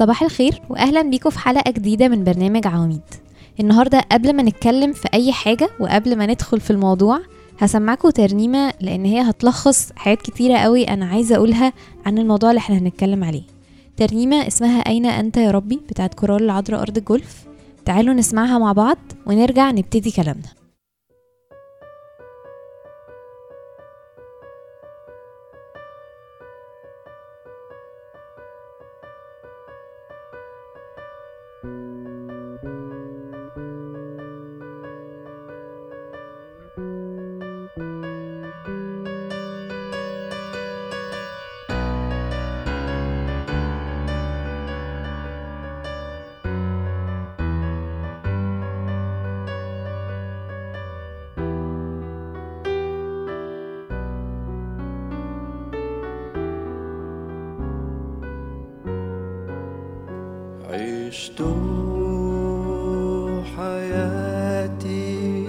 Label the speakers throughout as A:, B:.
A: صباح الخير واهلا بيكم في حلقة جديدة من برنامج عواميد. النهارده قبل ما نتكلم في أي حاجة وقبل ما ندخل في الموضوع هسمعكم ترنيمة لأن هي هتلخص حاجات كتيرة قوي أنا عايزة أقولها عن الموضوع اللي إحنا هنتكلم عليه. ترنيمة اسمها أين أنت يا ربي؟ بتاعت كورال العذراء أرض الجولف. تعالوا نسمعها مع بعض ونرجع نبتدي كلامنا.
B: عشت حياتي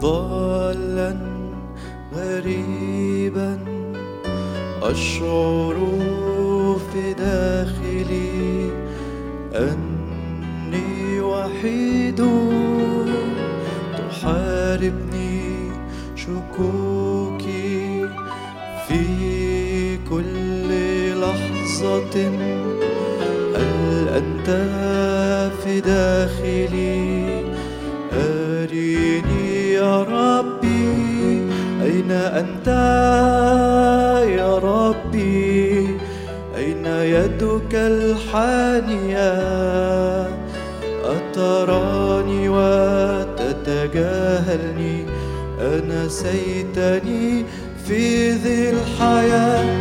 B: ضالا غريبا أشعر في داخلي أني وحيد. تحاربني شكوكي في كل لحظة هل أنت داخلي. أريني يا ربي أين أنت يا ربي؟ أين يدك الحانية؟ أتراني وتتجاهلني؟ أنسيتني في ذي الحياة؟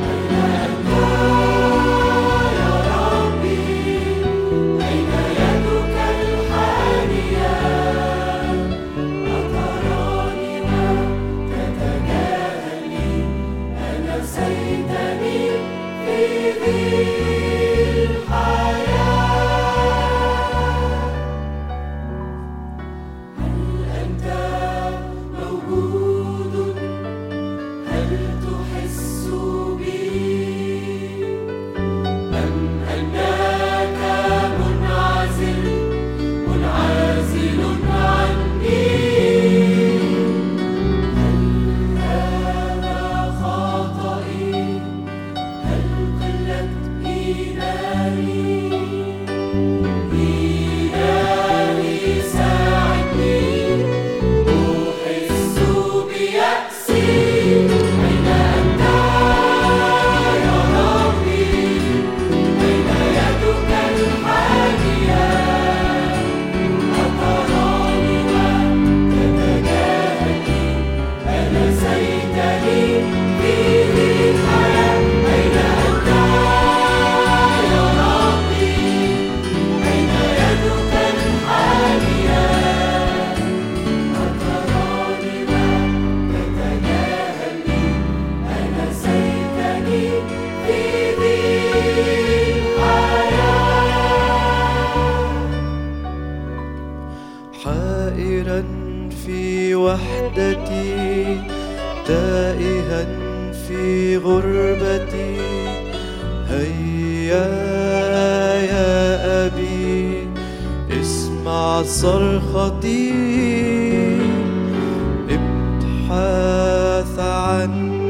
B: one.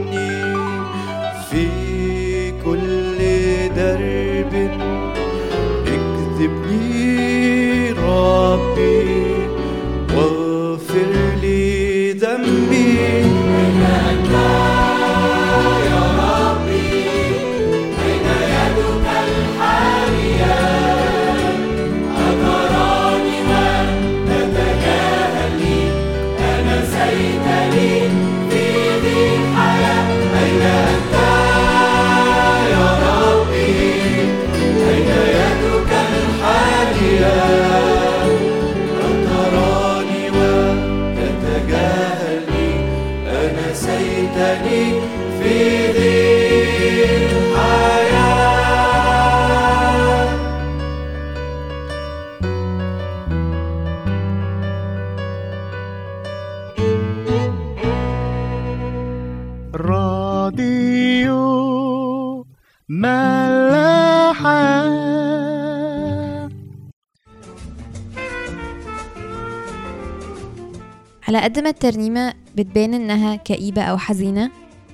A: على قد ما الترنيمة بتبان إنها كئيبة أو حزينة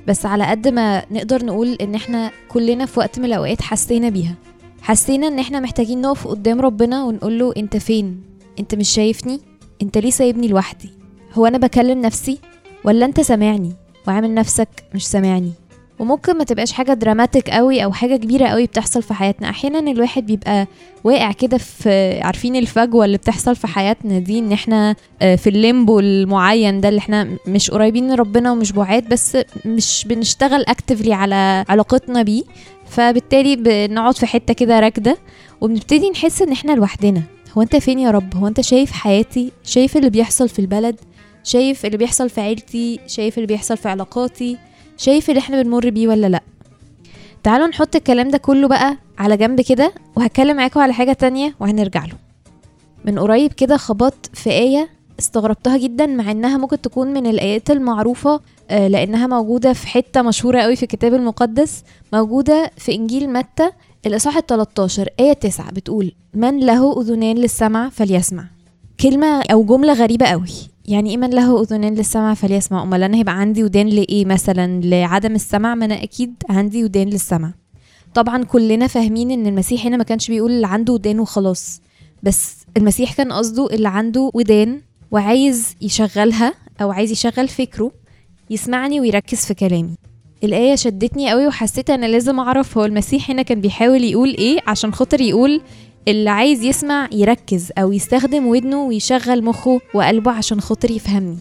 A: بس على قد ما نقدر نقول إن إحنا كلنا في وقت من الأوقات حسينا بيها حسينا إن إحنا محتاجين نقف قدام ربنا ونقول له أنت فين؟ أنت مش شايفني؟ أنت ليه سايبني لوحدي؟ هو أنا بكلم نفسي؟ ولا أنت سامعني وعامل نفسك مش سامعني؟ وممكن ما تبقاش حاجة دراماتيك قوي أو حاجة كبيرة قوي بتحصل في حياتنا. أحيانا الواحد بيبقى واقع كده في عارفين الفجوة اللي بتحصل في حياتنا دي إن إحنا آه، في الليمبو المعين ده اللي إحنا مش قريبين من ربنا ومش بعاد بس مش بنشتغل اكتفلي على علاقتنا بيه. فبالتالي بنقعد في حتة كده راكدة وبنبتدي نحس إن إحنا لوحدنا. هو أنت فين يا رب؟ هو أنت شايف حياتي؟ شايف اللي بيحصل في البلد؟ شايف اللي بيحصل في عيلتي؟ شايف اللي بيحصل في علاقاتي؟ شايف اللي إحنا بنمر بيه ولا لأ. تعالوا نحط الكلام ده كله بقى على جنب كده وهتكلم معاكم على حاجة تانية وهنرجع له. من قريب كده خبطت في آية استغربتها جدا مع إنها ممكن تكون من الآيات المعروفة آه، لأنها موجودة في حتة مشهورة قوي في الكتاب المقدس موجودة في إنجيل متى الإصحاح ال 13 آية 9 بتقول من له أذنان للسمع فليسمع. كلمة أو جملة غريبة قوي. يعني إيه من له اذنان للسمع فليسمع. أمال أنا هيبقى عندي ودان لإيه مثلا؟ لعدم السمع؟ ما أنا أكيد عندي ودان للسمع. طبعا كلنا فاهمين إن المسيح هنا ما كانش بيقول اللي عنده ودان وخلاص. بس المسيح كان قصده اللي عنده ودان وعايز يشغلها أو عايز يشغل فكره يسمعني ويركز في كلامي. الآية شدتني قوي وحسيت أنا لازم أعرف هو المسيح هنا كان بيحاول يقول إيه عشان خاطر يقول اللي عايز يسمع يركز أو يستخدم ودنه ويشغل مخه وقلبه عشان خاطر يفهمني.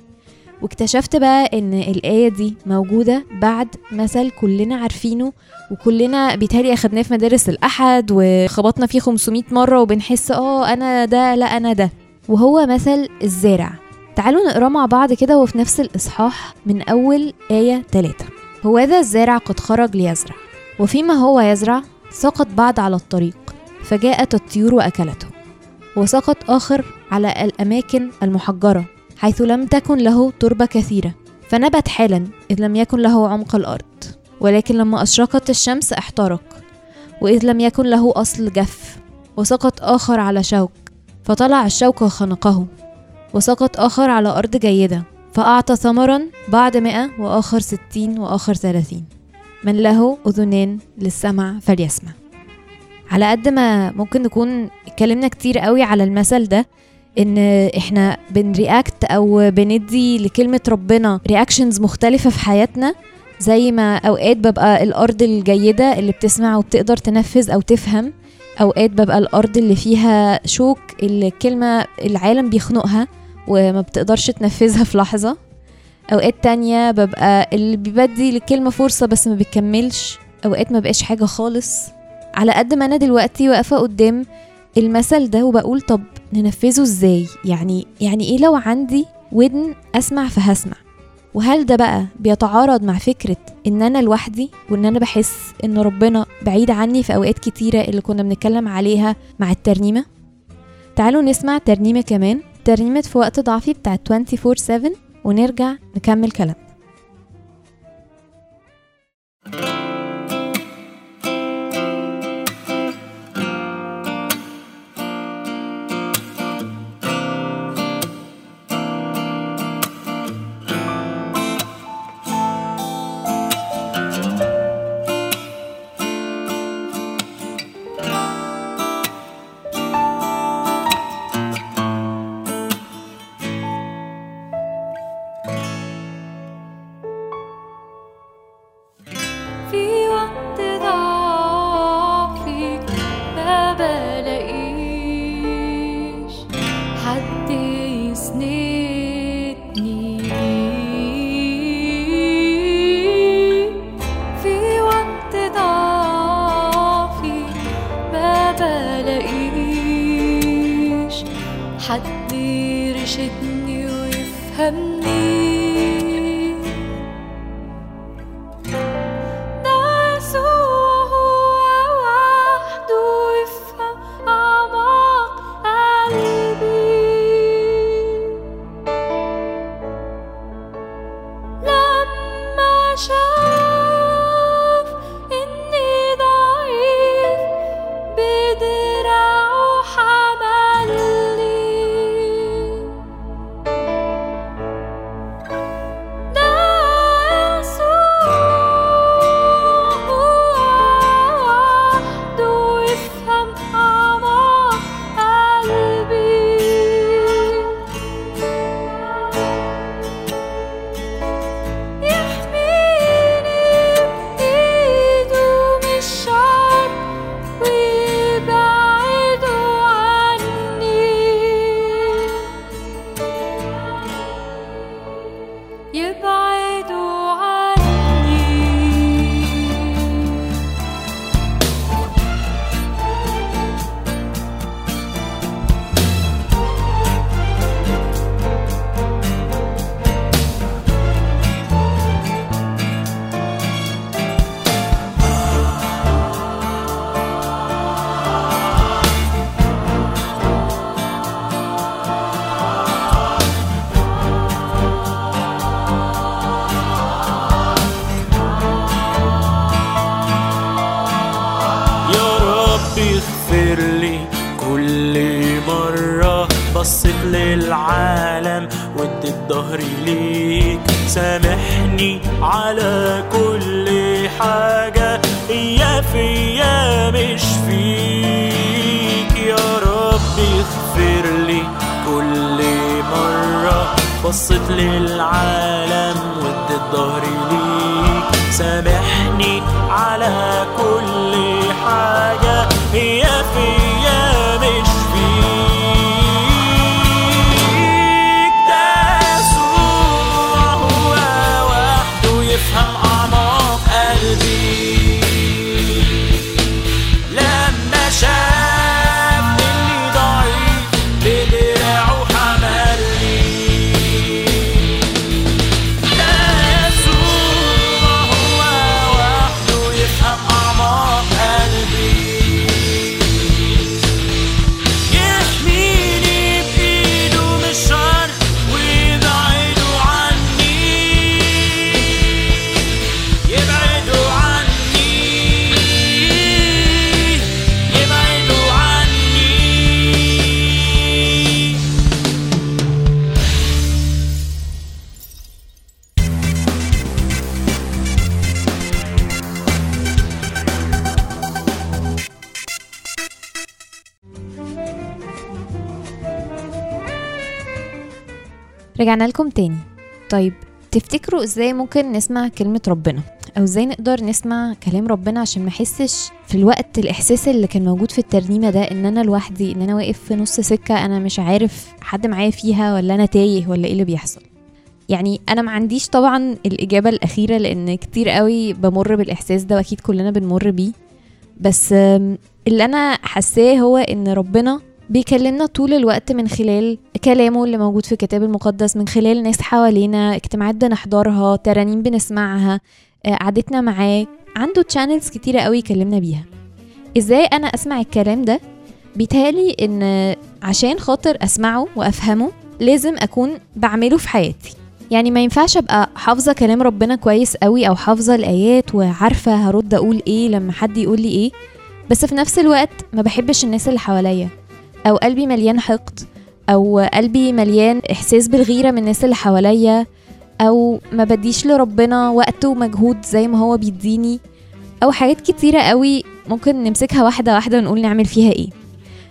A: واكتشفت بقى إن الآية دي موجودة بعد مثل كلنا عارفينه وكلنا بيتهيألي أخدناه في مدارس الأحد وخبطنا فيه 500 مرة وبنحس آه أنا ده لا أنا ده. وهو مثل الزارع تعالوا نقراه مع بعض كده وفي نفس الإصحاح من أول آية 3 هوذا الزارع قد خرج ليزرع وفيما هو يزرع سقط بعض على الطريق فجاءت الطيور وأكلته وسقط آخر على الأماكن المحجرة حيث لم تكن له تربة كثيرة فنبت حالا إذ لم يكن له عمق الأرض ولكن لما أشرقت الشمس احترق وإذ لم يكن له أصل جف وسقط آخر على شوك فطلع الشوك وخنقه وسقط آخر على أرض جيدة فأعطى ثمرا بعد مئة وآخر ستين وآخر ثلاثين من له أذنان للسمع فليسمع. على قد ما ممكن نكون اتكلمنا كتير قوي على المثل ده إن إحنا بن react أو بندي لكلمة ربنا reactions مختلفة في حياتنا زي ما أوقات ببقى الأرض الجيدة اللي بتسمع وبتقدر تنفذ أو تفهم أوقات ببقى الأرض اللي فيها شوك اللي الكلمة العالم بيخنقها وما بتقدرش تنفذها في لحظة. أوقات تانية ببقى اللي بيبدي للكلمة فرصة بس ما بيكملش. أوقات ما ببقاش حاجة خالص. على قد ما أنا دلوقتي واقفة قدام المثل ده وبقول طب ننفذه إزاي؟ يعني يعني إيه لو عندي ودن أسمع فهسمع؟ وهل ده بقى بيتعارض مع فكرة إن أنا لوحدي وإن أنا بحس إن ربنا بعيد عني في أوقات كتيرة اللي كنا بنتكلم عليها مع الترنيمة؟ تعالوا نسمع ترنيمة كمان ترنيمة في وقت ضعفي بتاعت 24/7 ونرجع نكمل كلام.
C: ظهري ليك. سامحني على كل حاجة. يا فيا مش فيك. يا رب اغفر لي كل مرة. بصيت للعالم واديت ظهري ليك. سامحني على كل حاجة. يا فيا
A: رجعنا لكم تاني. طيب تفتكروا إزاي ممكن نسمع كلمة ربنا؟ أو إزاي نقدر نسمع كلام ربنا عشان ما أحسش في الوقت الإحساس اللي كان موجود في الترنيمة ده إن أنا لوحدي إن أنا واقف في نص سكة أنا مش عارف حد معايا فيها ولا أنا تايه ولا إيه اللي بيحصل؟ يعني أنا ما عنديش طبعا الإجابة الأخيرة لأن كتير قوي بمر بالإحساس ده وأكيد كلنا بنمر بيه. بس اللي أنا حاساه هو إن ربنا بيكلمنا طول الوقت من خلال كلامه اللي موجود في الكتاب المقدس من خلال ناس حوالينا اجتماعات بنحضرها ترانيم بنسمعها آه، قعدتنا معاه. عنده تشانلز كتيرة قوي يكلمنا بيها. إزاي أنا أسمع الكلام ده؟ بيتهيألي إن عشان خاطر أسمعه وأفهمه لازم أكون بعمله في حياتي. يعني ما ينفعش أبقى حافظة كلام ربنا كويس قوي أو حافظة الآيات وعارفة هرد أقول إيه لما حد يقول لي إيه. بس في نفس الوقت ما بحبش الناس اللي حواليا. أو قلبي مليان حقد أو قلبي مليان إحساس بالغيرة من الناس اللي حواليا أو ما بديش لربنا وقت ومجهود زي ما هو بيديني أو حاجات كتيرة قوي ممكن نمسكها واحدة واحدة ونقول نعمل فيها إيه.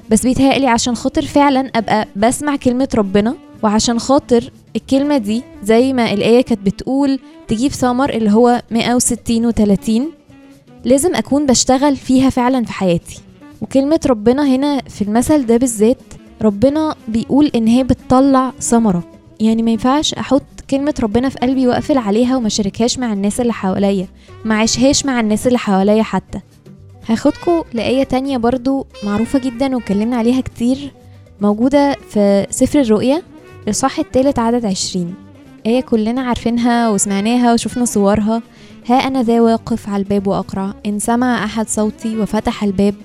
A: بس بيتهيألي عشان خاطر فعلا أبقى بسمع كلمة ربنا وعشان خاطر الكلمة دي زي ما الآية كانت بتقول تجيب ثمر اللي هو 160 و30 لازم أكون بشتغل فيها فعلا في حياتي. وكلمة ربنا هنا في المثل ده بالذات ربنا بيقول إن هي بتطلع ثمرة. يعني ما ينفعش أحط كلمة ربنا في قلبي وأقفل عليها وما شاركهاش مع الناس اللي حواليا ما عيشهاش مع الناس اللي حواليا حتى. هاخدكوا لآية تانية برضو معروفة جدا واتكلمنا عليها كتير موجودة في سفر الرؤيا الإصحاح التالت عدد عشرين. آية كلنا عارفينها وسمعناها وشفنا صورها. ها أنا ذا واقف على الباب وأقرع إن سمع أحد صوتي وفتح الباب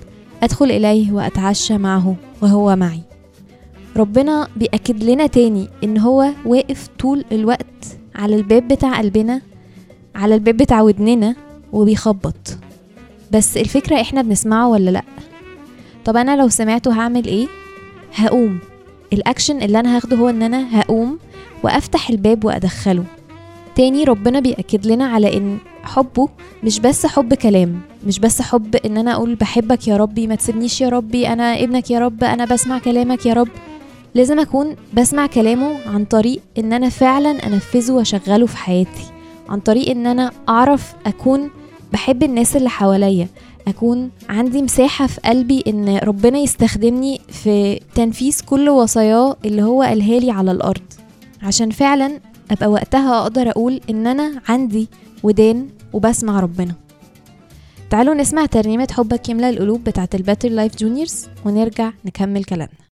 A: أدخل إليه وأتعشى معه وهو معي. ربنا بيأكد لنا تاني إن هو واقف طول الوقت على الباب بتاع قلبنا على الباب بتاع ودننا وبيخبط. بس الفكرة إحنا بنسمعه ولا لأ؟ طب أنا لو سمعته هعمل إيه؟ هقوم. الأكشن اللي أنا هاخده هو إن أنا هقوم وأفتح الباب وأدخله. تاني ربنا بيأكد لنا على إن حبه مش بس حب كلام مش بس حب إن أنا أقول بحبك يا ربي ما تسيبنيش يا ربي أنا ابنك يا رب أنا بسمع كلامك يا رب. لازم أكون بسمع كلامه عن طريق إن أنا فعلا أنفذه وأشغله في حياتي عن طريق إن أنا أعرف أكون بحب الناس اللي حواليا أكون عندي مساحة في قلبي إن ربنا يستخدمني في تنفيذ كل وصاياه اللي هو قالها لي على الأرض. عشان فعلا أبقى وقتها أقدر أقول إن أنا عندي ودان وبسمع ربنا. تعالوا نسمع ترنيمة حبك يملى القلوب بتاعت الـ Better Life Juniors ونرجع نكمل كلامنا.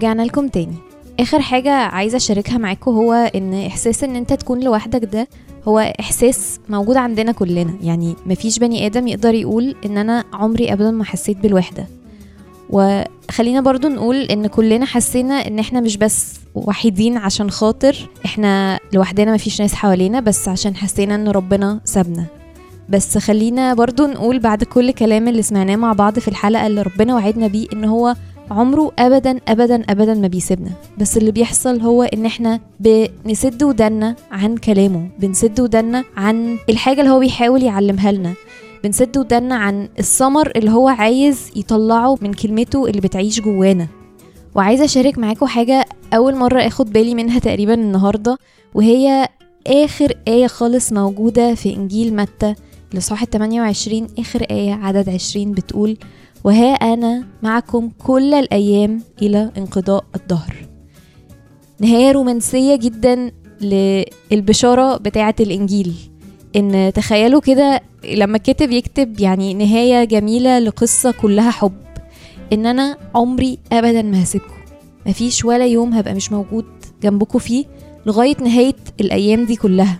D: ورجعنا لكم تاني. آخر حاجة عايزة أشاركها معاكم هو إن إحساس إن أنت تكون لوحدك ده هو إحساس موجود عندنا كلنا. يعني مفيش بني آدم يقدر يقول إن أنا عمري ابدا ما حسيت بالوحدة. وخلينا برضو نقول إن كلنا حسينا إن إحنا مش بس وحيدين عشان خاطر إحنا لوحدنا مفيش ناس حوالينا بس عشان حسينا إن ربنا سابنا. بس خلينا برضو نقول بعد كل كلام اللي سمعناه مع بعض في الحلقة اللي ربنا وعدنا بيه إن هو عمره ابدا ابدا ابدا ما بيسيبنا. بس اللي بيحصل هو إن إحنا بنسد ودنا عن كلامه. بنسد ودنا عن الحاجة اللي هو بيحاول يعلمها لنا. بنسد ودنا عن الثمر اللي هو عايز يطلعه من كلمته اللي بتعيش جوانا. وعايزة أشارك معاكم حاجة أول مرة أخد بالي منها تقريبا النهاردة وهي آخر آية خالص موجودة في إنجيل متى لصحة 28 آخر آية عدد 20 بتقول وها أنا معكم كل الأيام إلى انقضاء الدهر. نهاية رومانسية جدا للبشارة بتاعة الإنجيل. إن تخيلوا كده لما الكاتب يكتب يعني نهاية جميلة لقصة كلها حب إن أنا عمري أبدا ما هسيبكم. مفيش ولا يوم هبقى مش موجود جنبكم فيه لغاية نهاية الأيام دي كلها.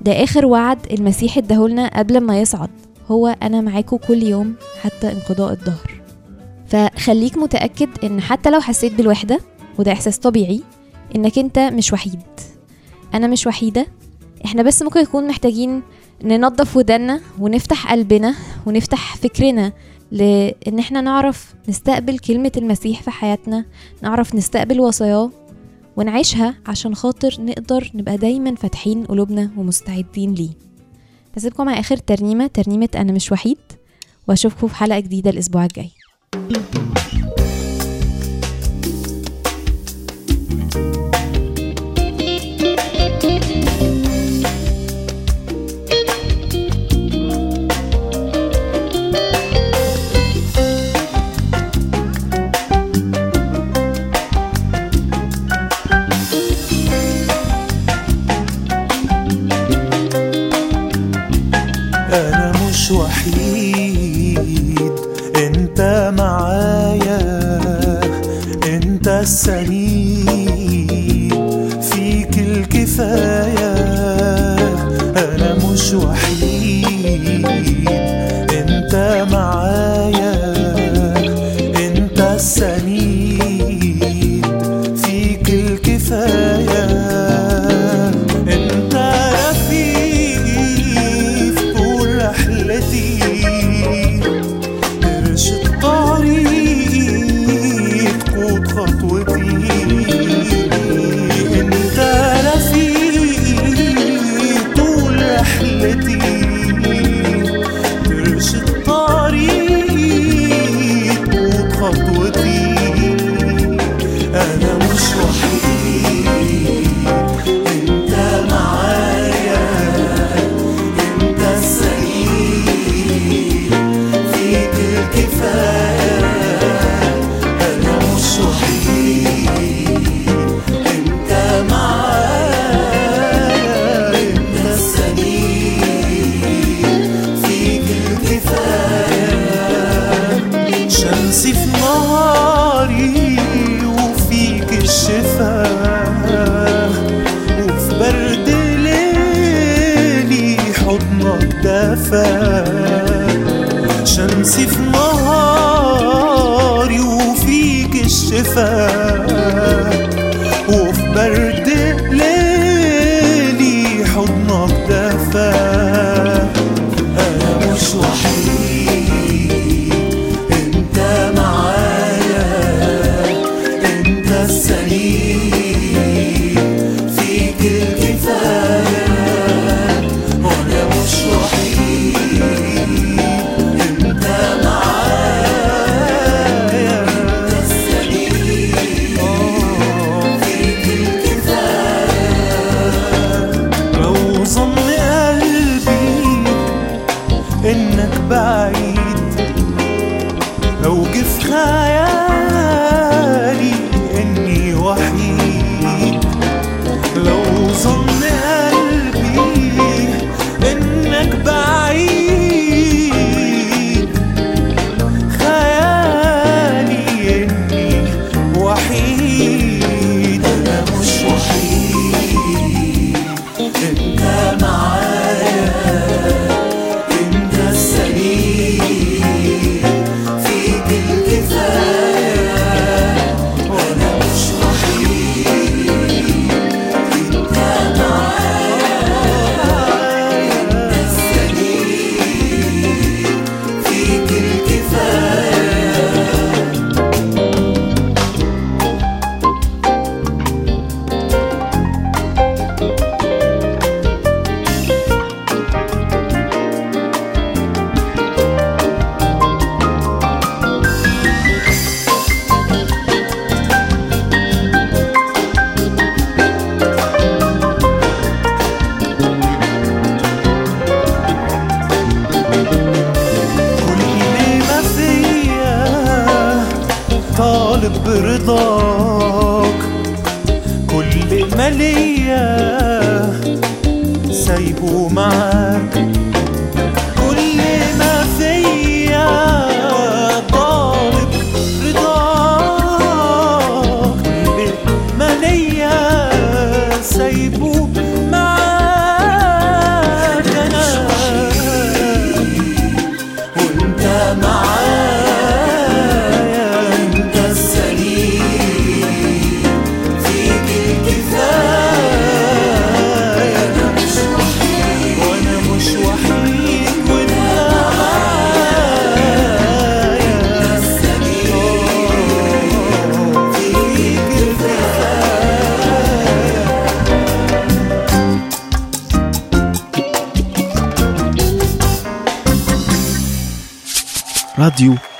D: ده آخر وعد المسيح اداهولنا قبل ما يصعد. هو أنا معاكم كل يوم حتى انقضاء الدهر. فخليك متأكد إن حتى لو حسيت بالوحدة وده إحساس طبيعي إنك أنت مش وحيد. أنا مش وحيدة. إحنا بس ممكن يكون محتاجين ننظف ودنا ونفتح قلبنا ونفتح فكرنا لإن إحنا نعرف نستقبل كلمة المسيح في حياتنا نعرف نستقبل وصاياه ونعيشها عشان خاطر نقدر نبقى دايما فاتحين قلوبنا ومستعدين ليه. هسيبكم مع آخر ترنيمة ترنيمة أنا مش وحيد وأشوفكم في حلقة جديدة الأسبوع الجاي.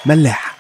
E: ملاح.